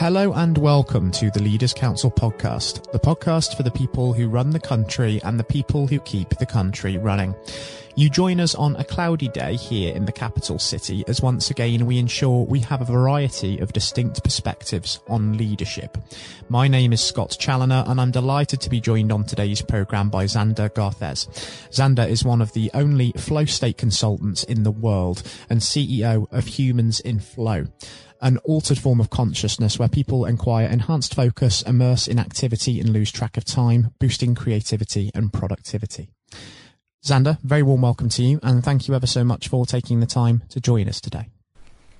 Hello and welcome to the Leaders Council podcast, the podcast for the people who run the country and the people who keep the country running. You join us on a cloudy day here in the capital city as once again we ensure we have a variety of distinct perspectives on leadership. My name is Scott Challoner and I'm delighted to be joined on today's programme by Zander Garcez. Zander is one of the only flow state consultants in the world and CEO of Humans in Flow an altered form of consciousness where people acquire enhanced focus, immerse in activity and lose track of time, boosting creativity and productivity. Zander, very warm welcome to you and thank you ever so much for taking the time to join us today.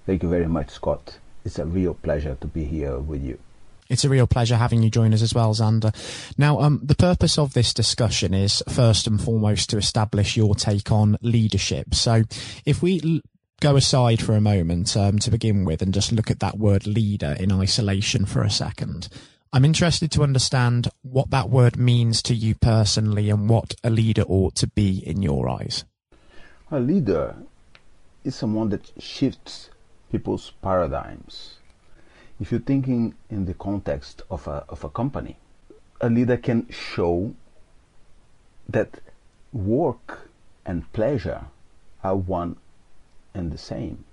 Thank you very much, Scott. It's a real pleasure to be here with you. It's a real pleasure having you join us as well, Zander. Now, um, the purpose of this discussion is first and foremost to establish your take on leadership. So if we go aside for a moment um, to begin with and just look at that word leader in isolation for a second. I'm interested to understand what that word means to you personally and what a leader ought to be in your eyes. A leader is someone that shifts people's paradigms. If you're thinking in the context of a, of a company, a leader can show that work and pleasure are one and the same.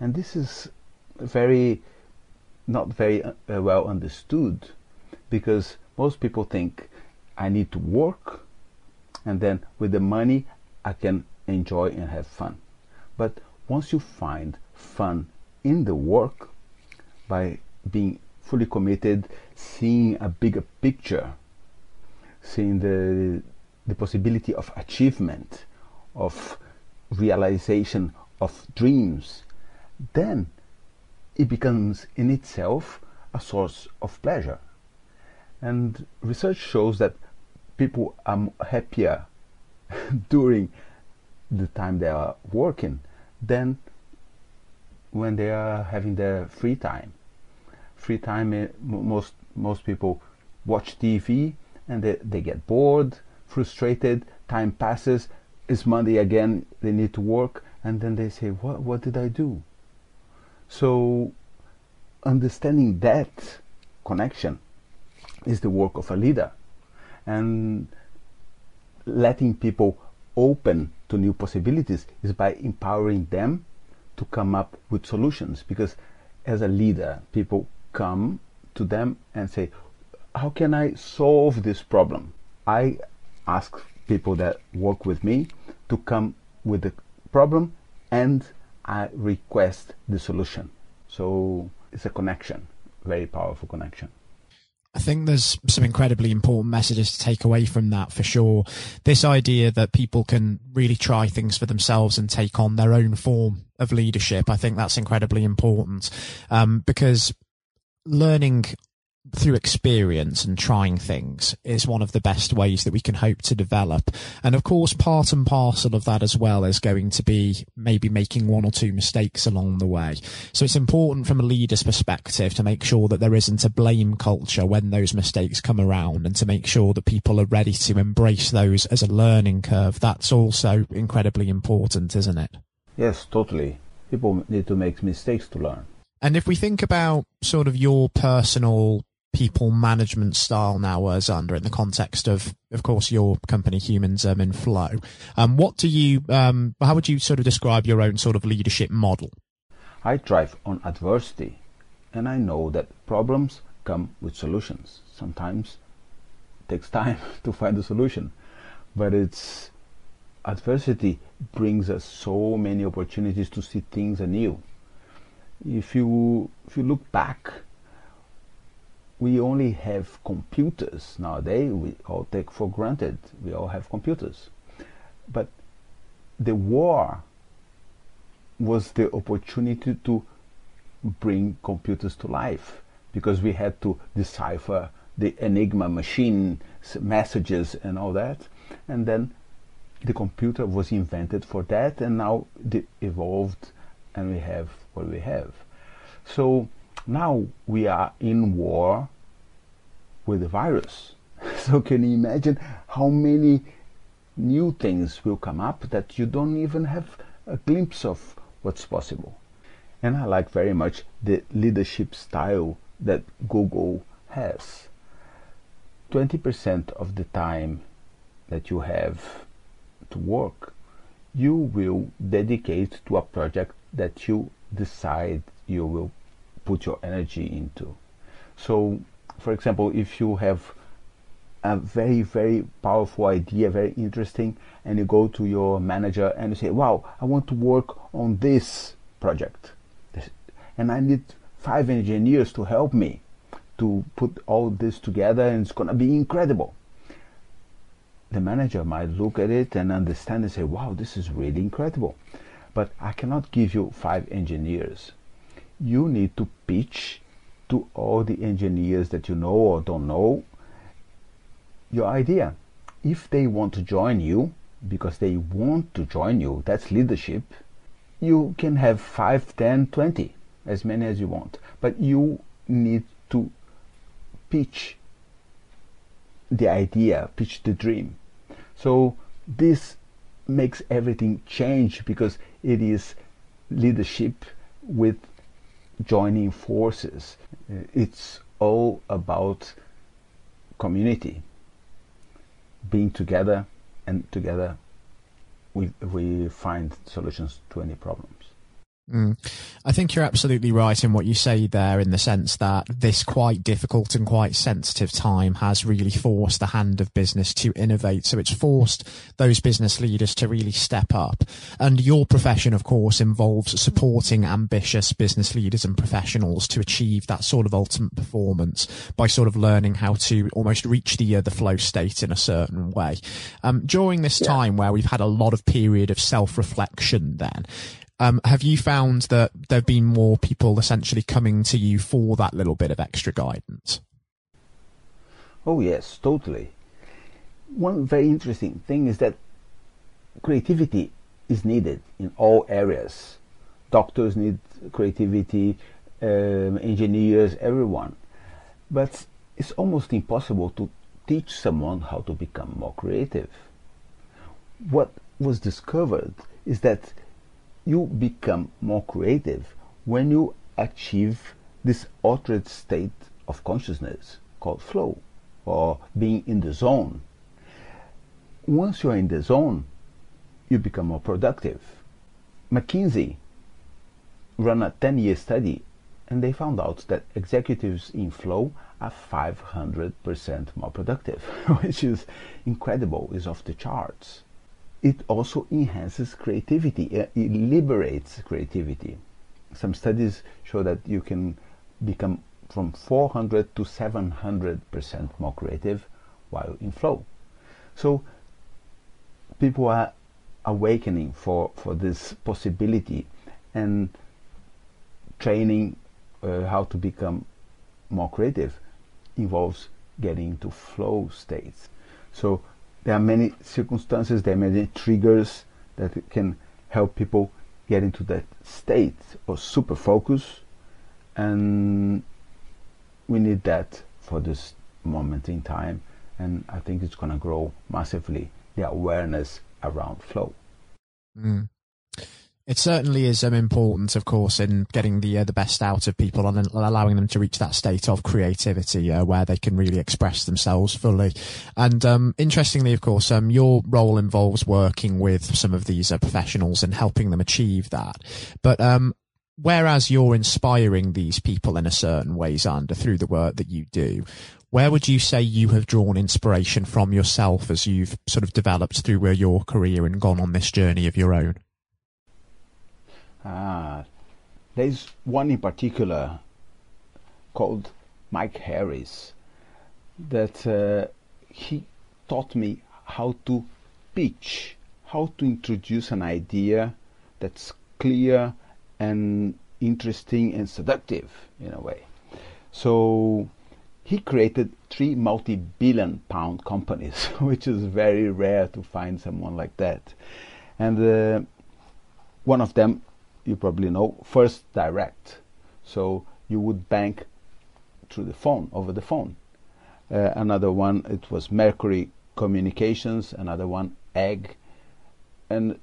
And this is very not very uh, well understood because most people think I need to work and then with the money I can enjoy and have fun. But once you find fun in the work by being fully committed, seeing a bigger picture, seeing the the possibility of achievement, of realization of dreams, then it becomes in itself a source of pleasure. And research shows that people are happier during the time they are working than when they are having their free time. Free time, eh, most most people watch TV and they, they get bored, frustrated, time passes, it's Monday again, they need to work, and then they say, What, what did I do? So, understanding that connection is the work of a leader. And letting people open to new possibilities is by empowering them to come up with solutions. Because as a leader, people come to them and say, How can I solve this problem? I ask people that work with me to come with the problem and I request the solution. So it's a connection, very powerful connection. I think there's some incredibly important messages to take away from that for sure. This idea that people can really try things for themselves and take on their own form of leadership. I think that's incredibly important um, because learning through experience and trying things is one of the best ways that we can hope to develop. And of course, part and parcel of that as well is going to be maybe making one or two mistakes along the way. So it's important from a leader's perspective to make sure that there isn't a blame culture when those mistakes come around and to make sure that people are ready to embrace those as a learning curve. That's also incredibly important, isn't it? Yes, totally. People need to make mistakes to learn. And if we think about sort of your personal people management style now Zander in the context of, of course, your company, Humans um, in Flow. Um, what do you, um, how would you sort of describe your own sort of leadership model? I thrive on adversity, and I know that problems come with solutions. Sometimes it takes time to find a solution, but it's adversity brings us so many opportunities to see things anew. If you if you look back we only have computers nowadays. We all take for granted. We all have computers. But the war was the opportunity to bring computers to life because we had to decipher the Enigma machine messages and all that. And then the computer was invented for that, and now it evolved, and we have what we have. So now we are in war with the virus. So can you imagine how many new things will come up that you don't even have a glimpse of what's possible? And I like very much the leadership style that Google has. 20% of the time that you have to work, you will dedicate to a project that you decide you will put your energy into. So, for example, if you have a very, very powerful idea, very interesting, and you go to your manager and you say, Wow, I want to work on this project. And I need five engineers to help me to put all this together, and it's going to be incredible. The manager might look at it and understand and say, Wow, this is really incredible. But I cannot give you five engineers. You need to pitch to all the engineers that you know or don't know your idea. If they want to join you, because they want to join you, that's leadership, you can have 5, 10, 20, as many as you want. But you need to pitch the idea, pitch the dream. So this makes everything change because it is leadership with joining forces. It's all about community, being together, and together we, we find solutions to any problems. Mm. I think you're absolutely right in what you say there, in the sense that this quite difficult and quite sensitive time has really forced the hand of business to innovate. So it's forced those business leaders to really step up. And your profession, of course, involves supporting ambitious business leaders and professionals to achieve that sort of ultimate performance by sort of learning how to almost reach the uh, the flow state in a certain way. Um, during this yeah. time where we've had a lot of period of self reflection, then um, have you found that there have been more people essentially coming to you for that little bit of extra guidance? Oh, yes, totally. One very interesting thing is that creativity is needed in all areas. Doctors need creativity, um, engineers, everyone. But it's almost impossible to teach someone how to become more creative. What was discovered is that you become more creative when you achieve this altered state of consciousness called flow or being in the zone. Once you're in the zone, you become more productive. McKinsey ran a 10 year study and they found out that executives in flow are 500% more productive, which is incredible, is off the charts it also enhances creativity, it liberates creativity. Some studies show that you can become from 400 to 700% more creative while in flow. So people are awakening for, for this possibility and training uh, how to become more creative involves getting into flow states. So there are many circumstances, there are many triggers that can help people get into that state of super focus, and we need that for this moment in time. And I think it's going to grow massively the awareness around flow. Mm. It certainly is um, important, of course, in getting the uh, the best out of people and allowing them to reach that state of creativity uh, where they can really express themselves fully. And um, interestingly, of course, um, your role involves working with some of these uh, professionals and helping them achieve that. But um, whereas you're inspiring these people in a certain way, Zander, through the work that you do, where would you say you have drawn inspiration from yourself as you've sort of developed through uh, your career and gone on this journey of your own? Ah, there's one in particular called Mike Harris that uh, he taught me how to pitch, how to introduce an idea that's clear and interesting and seductive in a way. So he created three multi billion pound companies, which is very rare to find someone like that. And uh, one of them you probably know, First Direct. So you would bank through the phone, over the phone. Uh, another one, it was Mercury Communications, another one, Egg. And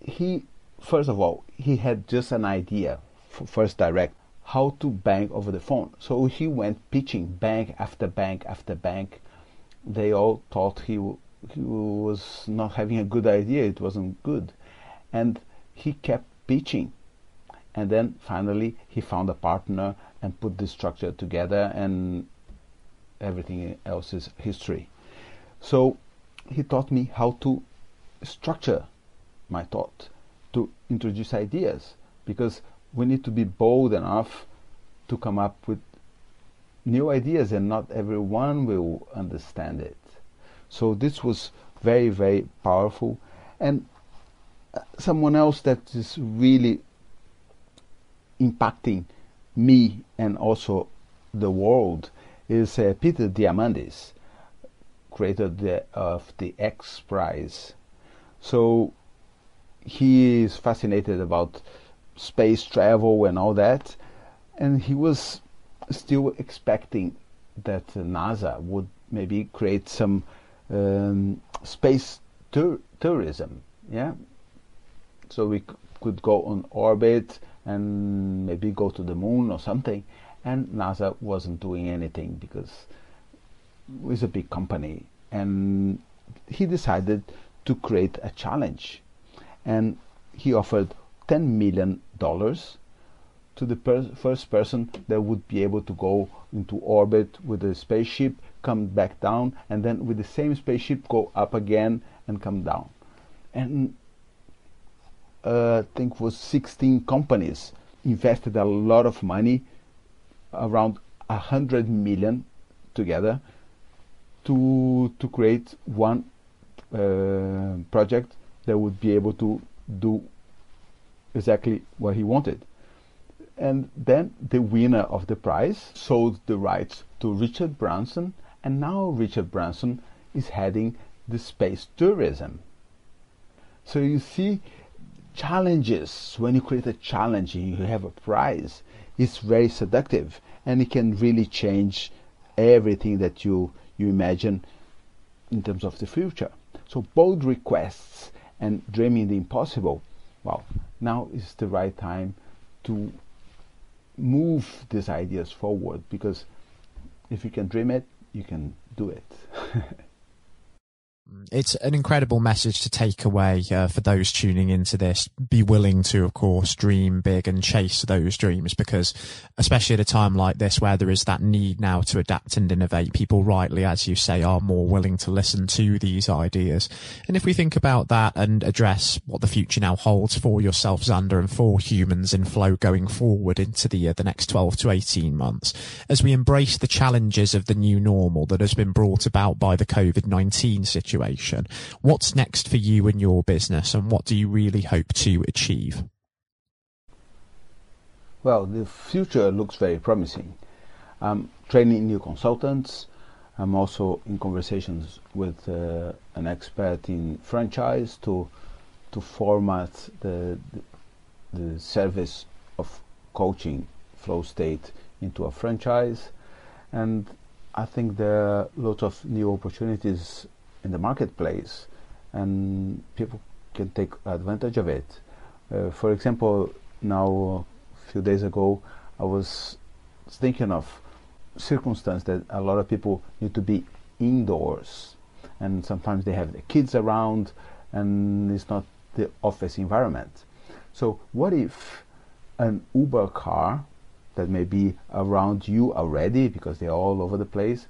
he, first of all, he had just an idea First Direct, how to bank over the phone. So he went pitching bank after bank after bank. They all thought he he was not having a good idea. It wasn't good, and he kept pitching. And then finally he found a partner and put the structure together, and everything else is history. So he taught me how to structure my thought, to introduce ideas, because we need to be bold enough to come up with new ideas, and not everyone will understand it. So this was very, very powerful. And someone else that is really impacting me and also the world is uh, Peter Diamandis, creator the, of the X Prize. So he is fascinated about space travel and all that, and he was still expecting that NASA would maybe create some um, space tur tourism, yeah. So we could go on orbit and maybe go to the moon or something. And NASA wasn't doing anything because it was a big company, and he decided to create a challenge, and he offered ten million dollars to the per first person that would be able to go into orbit with a spaceship, come back down, and then with the same spaceship go up again and come down. And uh, I think was 16 companies invested a lot of money, around hundred million together, to to create one uh, project that would be able to do exactly what he wanted and then the winner of the prize sold the rights to Richard Branson, and now Richard Branson is heading the space tourism. So you see, challenges, when you create a challenge and you have a prize, it's very seductive and it can really change everything that you, you imagine in terms of the future. So bold requests and dreaming the impossible, well, now is the right time to move these ideas forward because if you can dream it, you can do it. it's an incredible message to take away uh, for those tuning into this. Be willing to, of course, dream big and chase those dreams because, especially at a time like this where there is that need now to adapt and innovate, people rightly, as you say, are more willing to listen to these ideas. And if we think about that and address what the future now holds for yourself, Zander, and for humans in flow going forward into the uh, the next 12 to 18 months, as we embrace the challenges of the new normal that has been brought about by the COVID-19 situation, situation. What's next for you and your business, and what do you really hope to achieve? Well, the future looks very promising. I'm training new consultants. I'm also in conversations with uh, an expert in franchise to to format the, the, the service of coaching flow state into a franchise, and I think there are lots of new opportunities in the marketplace and people can take advantage of it. Uh, for example, now a few days ago, I was thinking of circumstance that a lot of people need to be indoors, and sometimes they have the kids around, and it's not the office environment. So, what if an Uber car that may be around you already because they're all over the place,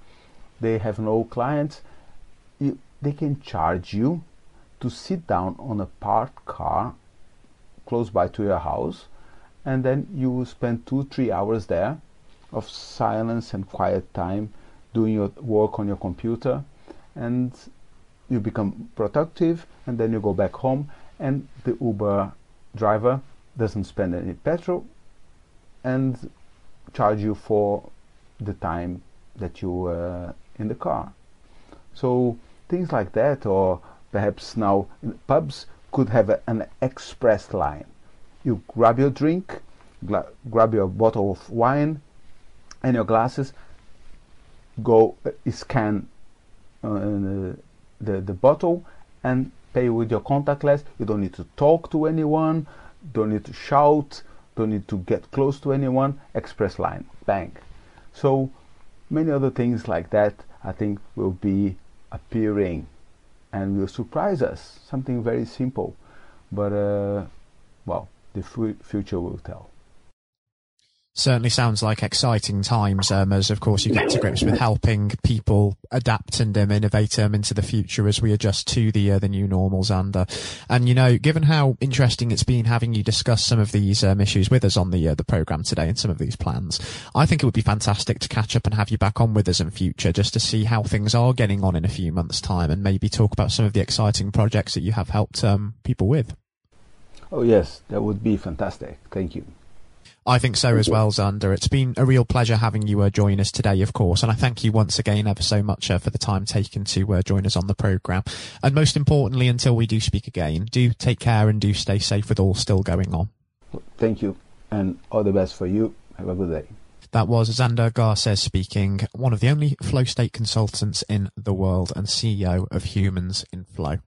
they have no clients, you, they can charge you to sit down on a parked car close by to your house and then you spend two three hours there of silence and quiet time doing your work on your computer and you become productive and then you go back home and the uber driver doesn't spend any petrol and charge you for the time that you were in the car. So things like that, or perhaps now pubs could have a, an express line. You grab your drink, grab your bottle of wine and your glasses, go uh, scan uh, the, the bottle and pay with your contactless. You don't need to talk to anyone, don't need to shout, don't need to get close to anyone, express line, bang. So many other things like that I think will be appearing. And will surprise us. Something very simple, but uh, well, the future will tell certainly sounds like exciting times um, as of course you get to grips with helping people adapt and um, innovate um, into the future as we adjust to the uh, the new normals and uh, and you know given how interesting it's been having you discuss some of these um, issues with us on the uh, the program today and some of these plans I think it would be fantastic to catch up and have you back on with us in future just to see how things are getting on in a few months time and maybe talk about some of the exciting projects that you have helped um, people with. Oh yes that would be fantastic. Thank you I think so as well, Zander. It's been a real pleasure having you uh, join us today, of course, and I thank you once again ever so much uh, for the time taken to uh, join us on the programme. And most importantly, until we do speak again, do take care and do stay safe with all still going on. Thank you, and all the best for you. Have a good day. That was Zander Garcez speaking, one of the only flow state consultants in the world and CEO of Humans in Flow.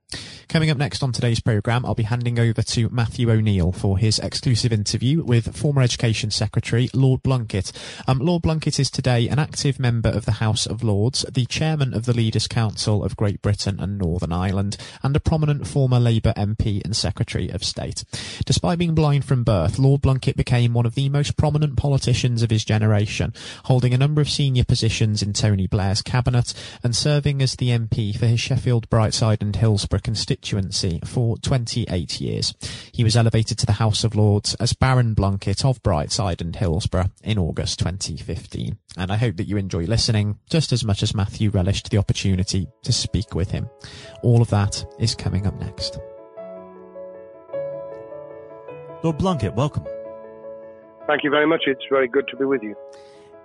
Coming up next on today's programme, I'll be handing over to Matthew O'Neill for his exclusive interview with former Education Secretary Lord Blunkett. Um, Lord Blunkett is today an active member of the House of Lords, the chairman of the Leaders' Council of Great Britain and Northern Ireland, and a prominent former Labour MP and Secretary of State. Despite being blind from birth, Lord Blunkett became one of the most prominent politicians of his generation, holding a number of senior positions in Tony Blair's cabinet and serving as the MP for his Sheffield, Brightside and Hillsborough constituency constituency for 28 years. He was elevated to the House of Lords as Baron Blunkett of Brightside and Hillsborough in August 2015. And I hope that you enjoy listening just as much as Matthew relished the opportunity to speak with him. All of that is coming up next. Lord Blunkett, welcome. Thank you very much. It's very good to be with you.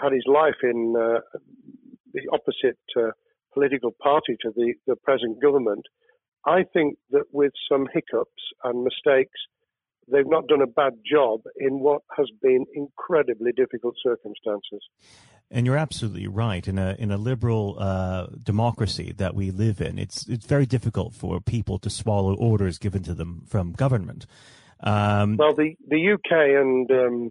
had his life in uh, the opposite uh, political party to the, the present government, I think that with some hiccups and mistakes, they've not done a bad job in what has been incredibly difficult circumstances. And you're absolutely right. In a in a liberal uh, democracy that we live in, it's it's very difficult for people to swallow orders given to them from government. Um, well, the the UK and um,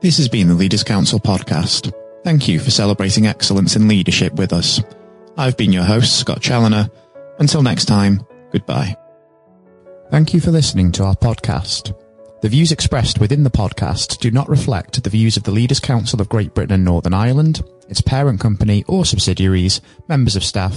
This has been the Leaders Council podcast. Thank you for celebrating excellence in leadership with us. I've been your host, Scott Challoner. Until next time, goodbye. Thank you for listening to our podcast. The views expressed within the podcast do not reflect the views of the Leaders Council of Great Britain and Northern Ireland, its parent company or subsidiaries, members of staff,